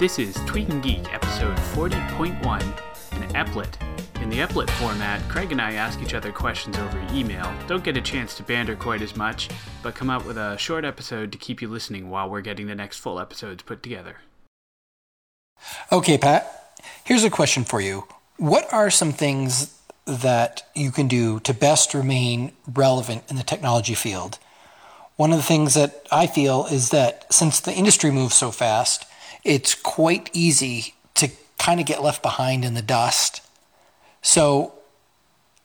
This is Tweak and Geek, episode 40.1, an eplet. In the eplet format, Craig and I ask each other questions over email. Don't get a chance to banter quite as much, but come up with a short episode to keep you listening while we're getting the next full episodes put together. Okay, Pat, here's a question for you. What are some things that you can do to best remain relevant in the technology field? One of the things that I feel is that since the industry moves so fast, it's quite easy to kind of get left behind in the dust so,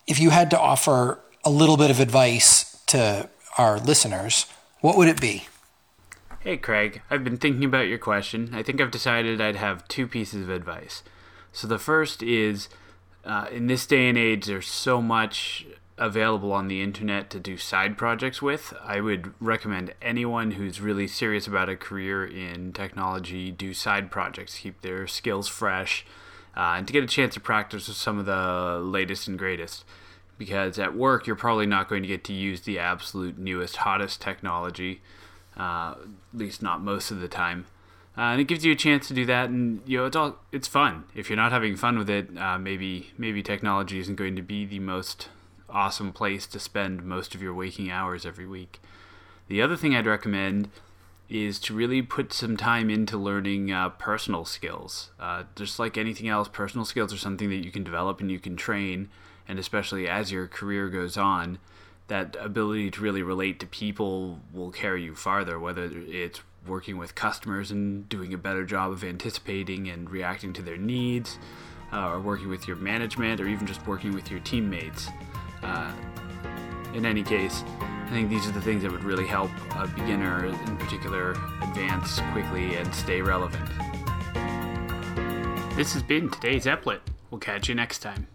if you had to offer a little bit of advice to our listeners, what would it be? Hey, Craig. I've been thinking about your question. I think I've decided I'd have two pieces of advice. So, the first is uh, in this day and age, there's so much available on the internet to do side projects with. I would recommend anyone who's really serious about a career in technology do side projects, keep their skills fresh uh, and to get a chance to practice with some of the latest and greatest. Because at work, you're probably not going to get to use the absolute newest, hottest technology, uh, at least not most of the time. Uh, and it gives you a chance to do that, and you know it's all it's fun. If you're not having fun with it, uh, maybe maybe technology isn't going to be the most awesome place to spend most of your waking hours every week. The other thing I'd recommend is to really put some time into learning uh, personal skills. Uh, just like anything else, personal skills are something that you can develop and you can train, and especially as your career goes on, that ability to really relate to people will carry you farther, whether it's working with customers and doing a better job of anticipating and reacting to their needs, uh, or working with your management, or even just working with your teammates. Uh, in any case, I think these are the things that would really help a beginner in particular advance quickly and stay relevant. This has been today's Eplet. We'll catch you next time.